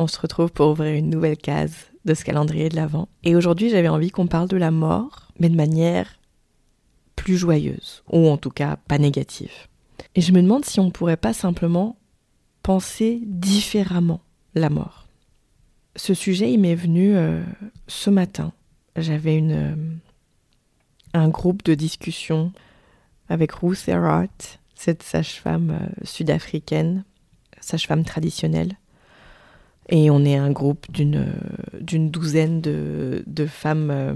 On se retrouve pour ouvrir une nouvelle case de ce calendrier de l'Avent. Et aujourd'hui, j'avais envie qu'on parle de la mort, mais de manière plus joyeuse, ou en tout cas pas négative. Et je me demande si on pourrait pas simplement penser différemment la mort. Ce sujet, il m'est venu euh, ce matin. J'avais une euh, un groupe de discussion avec Ruth Erhardt, cette sage-femme euh, sud-africaine, sage-femme traditionnelle. Et on est un groupe d'une euh, douzaine de, de femmes euh,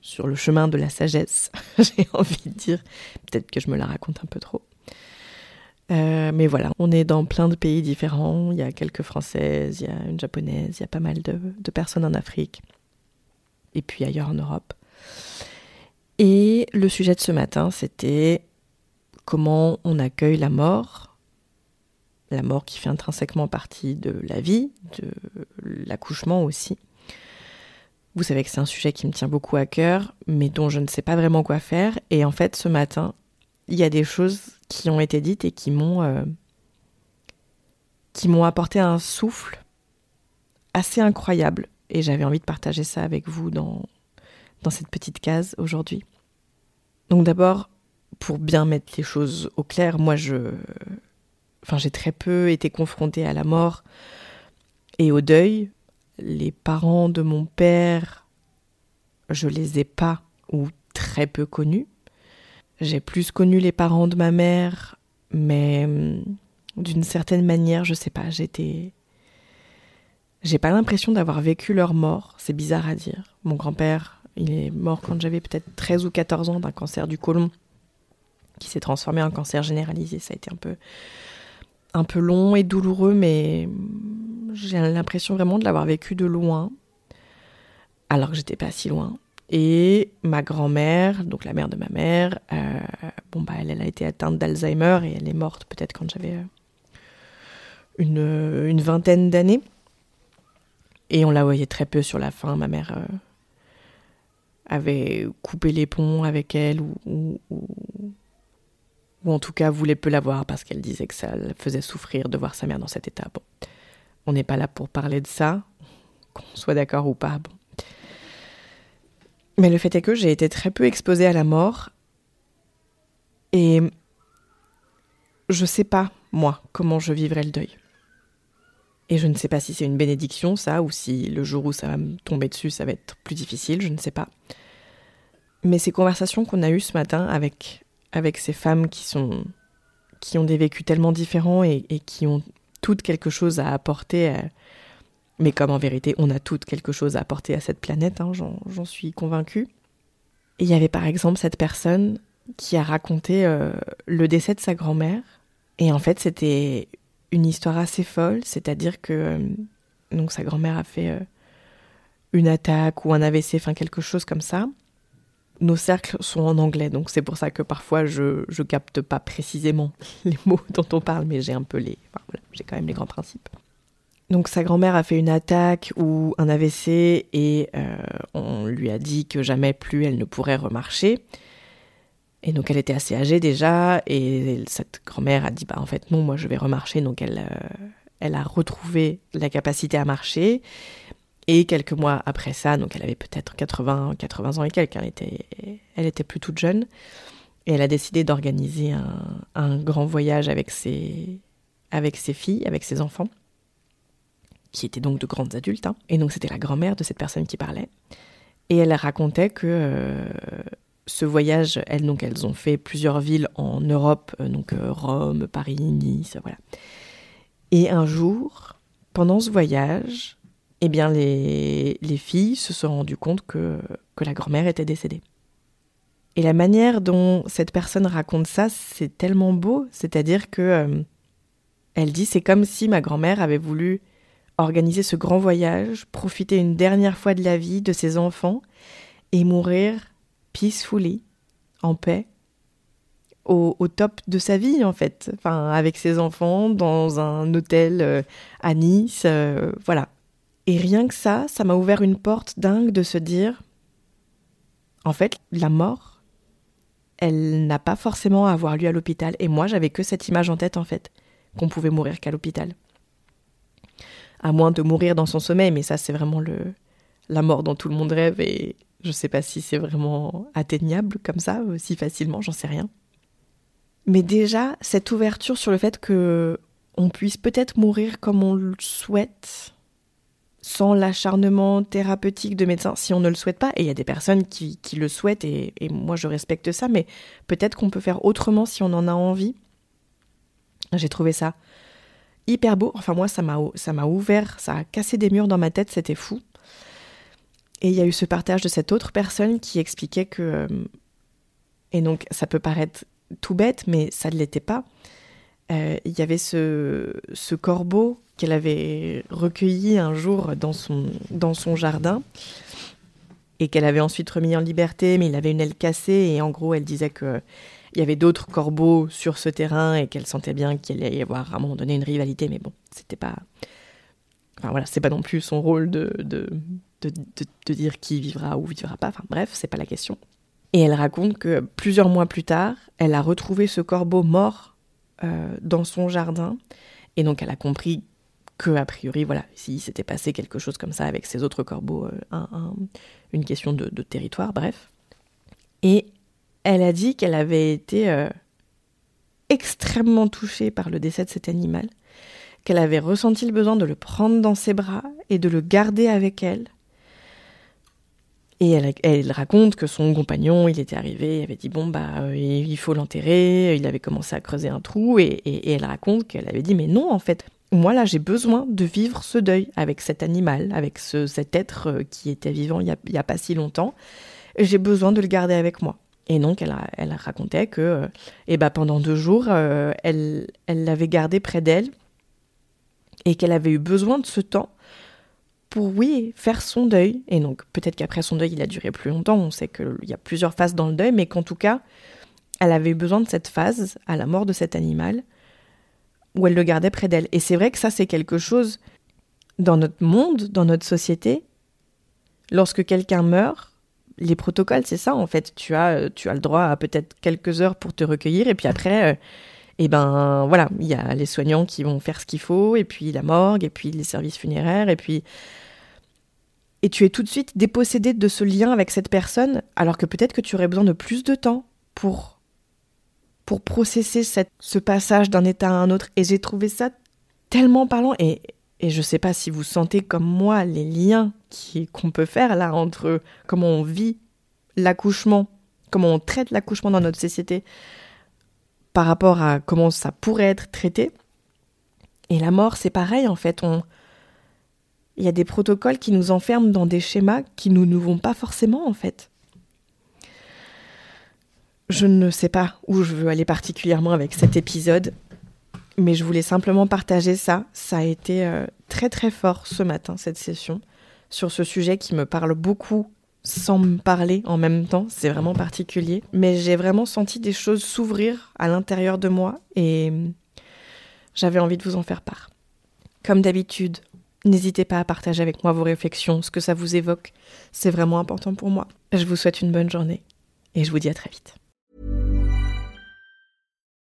sur le chemin de la sagesse, j'ai envie de dire. Peut-être que je me la raconte un peu trop. Euh, mais voilà, on est dans plein de pays différents. Il y a quelques Françaises, il y a une Japonaise, il y a pas mal de, de personnes en Afrique. Et puis ailleurs en Europe. Et le sujet de ce matin, c'était comment on accueille la mort. La mort qui fait intrinsèquement partie de la vie, de l'accouchement aussi. Vous savez que c'est un sujet qui me tient beaucoup à cœur, mais dont je ne sais pas vraiment quoi faire. Et en fait, ce matin, il y a des choses qui ont été dites et qui m'ont euh, apporté un souffle assez incroyable. Et j'avais envie de partager ça avec vous dans cette petite case aujourd'hui. Donc d'abord, pour bien mettre les choses au clair, moi je... Enfin j'ai très peu été confrontée à la mort et au deuil. Les parents de mon père, je les ai pas ou très peu connus. J'ai plus connu les parents de ma mère, mais hum, d'une certaine manière, je sais pas, j'étais... J'ai pas l'impression d'avoir vécu leur mort, c'est bizarre à dire. Mon grand-père, il est mort quand j'avais peut-être 13 ou 14 ans d'un cancer du côlon qui s'est transformé en cancer généralisé. Ça a été un peu, un peu long et douloureux, mais j'ai l'impression vraiment de l'avoir vécu de loin, alors que j'étais pas si loin. Et ma grand-mère, donc la mère de ma mère, euh, bon bah elle, a été atteinte d'Alzheimer et elle est morte peut-être quand j'avais euh, une, une, vingtaine d'années. Et on la voyait très peu sur la fin. Ma mère euh, avait coupé les ponts avec elle ou, ou en tout cas voulait peu la voir parce qu'elle disait que ça faisait souffrir de voir sa mère dans cet état. Bon, on n'est pas là pour parler de ça, qu'on soit d'accord ou pas. Mais le fait est que j'ai été très peu exposée à la mort et je sais pas, moi, comment je vivrai le deuil. Et je ne sais pas si c'est une bénédiction, ça, ou si le jour où ça va me tomber dessus, ça va être plus difficile, je ne sais pas. Mais ces conversations qu'on a eues ce matin avec, avec ces femmes qui sont qui ont des vécus tellement différents et, qui ont toutes quelque chose à apporter mais comme en vérité, on a toutes quelque chose à apporter à cette planète, hein, j'en suis convaincue. Et il y avait par exemple cette personne qui a raconté euh, le décès de sa grand-mère. Et en fait, c'était une histoire assez folle, c'est-à-dire que euh, donc sa grand-mère a fait euh, une attaque ou un AVC, enfin quelque chose comme ça. Nos cercles sont en anglais, donc c'est pour ça que parfois je, je capte pas précisément les mots dont on parle, mais j'ai un peu les. Voilà, j'ai quand même les grands principes. Donc sa grand-mère a fait une attaque ou un AVC et euh, on lui a dit que jamais plus elle ne pourrait remarcher. Et donc elle était assez âgée déjà et cette grand-mère a dit bah en fait non moi je vais remarcher donc elle euh, elle a retrouvé la capacité à marcher et quelques mois après ça donc elle avait peut-être 80 80 ans et quelques elle était elle était plus toute jeune et elle a décidé d'organiser un, grand voyage avec ses avec ses filles avec ses enfants qui étaient donc de grandes adultes. Hein. Et donc c'était la grand-mère de cette personne qui parlait. Et elle racontait que euh, ce voyage, elles, donc, elles ont fait plusieurs villes en Europe, euh, donc euh, Rome, Paris, Nice, voilà. Et un jour, pendant ce voyage, eh bien les, les filles se sont rendues compte que, que la grand-mère était décédée. Et la manière dont cette personne raconte ça, c'est tellement beau, c'est-à-dire que elle dit c'est comme si ma grand-mère avait voulu organiser ce grand voyage, profiter une dernière fois de la vie de ses enfants et mourir peacefully, en paix, au, top de sa vie en fait, enfin avec ses enfants dans un hôtel euh, à Nice, euh, voilà. Et rien que ça, ça m'a ouvert une porte dingue de se dire, en fait, la mort, elle n'a pas forcément à avoir lieu à l'hôpital. Et moi, j'avais que cette image en tête en fait, qu'on pouvait mourir qu'à l'hôpital à moins de mourir dans son sommeil, mais ça c'est vraiment le, la mort dont tout le monde rêve et je sais pas si c'est vraiment atteignable comme ça, si facilement, j'en sais rien. Mais déjà, cette ouverture sur le fait que on puisse peut-être mourir comme on le souhaite, sans l'acharnement thérapeutique de médecin, si on ne le souhaite pas, et il y a des personnes qui, qui le souhaitent, et, et moi je respecte ça, mais peut-être qu'on peut faire autrement si on en a envie. J'ai trouvé ça hyper beau. Enfin, moi, ça m'a, ça m'a ouvert, ça a cassé des murs dans ma tête, c'était fou. Et il y a eu ce partage de cette autre personne qui expliquait que. Euh, et donc, ça peut paraître tout bête, mais ça ne l'était pas. Euh, il y avait ce, ce corbeau qu'elle avait recueilli un jour dans son, dans son jardin et qu'elle avait ensuite remis en liberté, mais il avait une aile cassée et en gros, elle disait que il y avait d'autres corbeaux sur ce terrain et qu'elle sentait bien qu'il allait y avoir à un moment donné une rivalité, mais bon, c'était pas. Enfin voilà, c'est pas non plus son rôle de, de, de, dire qui vivra ou vivra pas, enfin bref, c'est pas la question. Et elle raconte que plusieurs mois plus tard, elle a retrouvé ce corbeau mort euh, dans son jardin, et donc elle a compris que, a priori, voilà, si s'était passé quelque chose comme ça avec ces autres corbeaux, euh, un, une question de, territoire, bref. Et elle a dit qu'elle avait été euh, extrêmement touchée par le décès de cet animal, qu'elle avait ressenti le besoin de le prendre dans ses bras et de le garder avec elle. Et elle, raconte que son compagnon, il était arrivé, avait dit bon bah euh, il faut l'enterrer, il avait commencé à creuser un trou et, elle raconte qu'elle avait dit mais non en fait, moi là j'ai besoin de vivre ce deuil avec cet animal, avec cet être euh, qui était vivant il n'y a, pas si longtemps, j'ai besoin de le garder avec moi. Et donc, elle, racontait que eh ben, pendant deux jours, euh, elle l'avait gardé près d'elle et qu'elle avait eu besoin de ce temps pour, oui, faire son deuil. Et donc, peut-être qu'après son deuil, il a duré plus longtemps. On sait qu'il y a plusieurs phases dans le deuil, mais qu'en tout cas, elle avait eu besoin de cette phase, à la mort de cet animal, où elle le gardait près d'elle. Et c'est vrai que ça, c'est quelque chose dans notre monde, dans notre société. Lorsque quelqu'un meurt, les protocoles, c'est ça en fait. Tu as, euh, tu as le droit à peut-être quelques heures pour te recueillir et puis après, euh, eh ben voilà, il y a les soignants qui vont faire ce qu'il faut et puis la morgue et puis les services funéraires et puis et tu es tout de suite dépossédé de ce lien avec cette personne alors que peut-être que tu aurais besoin de plus de temps pour pour processer cette, ce passage d'un état à un autre et j'ai trouvé ça tellement parlant et et je ne sais pas si vous sentez comme moi les liens qu'on peut faire là entre comment on vit l'accouchement, comment on traite l'accouchement dans notre société par rapport à comment ça pourrait être traité. Et la mort, c'est pareil en fait. On... Il y a des protocoles qui nous enferment dans des schémas qui nous ne vont pas forcément en fait. Je ne sais pas où je veux aller particulièrement avec cet épisode. Mais je voulais simplement partager ça. Ça a été euh, très très fort ce matin, cette session, sur ce sujet qui me parle beaucoup sans me parler en même temps, c'est vraiment particulier. Mais j'ai vraiment senti des choses s'ouvrir à l'intérieur de moi et j'avais envie de vous en faire part. Comme d'habitude, n'hésitez pas à partager avec moi vos réflexions, ce que ça vous évoque. C'est vraiment important pour moi. Je vous souhaite une bonne journée et je vous dis à très vite.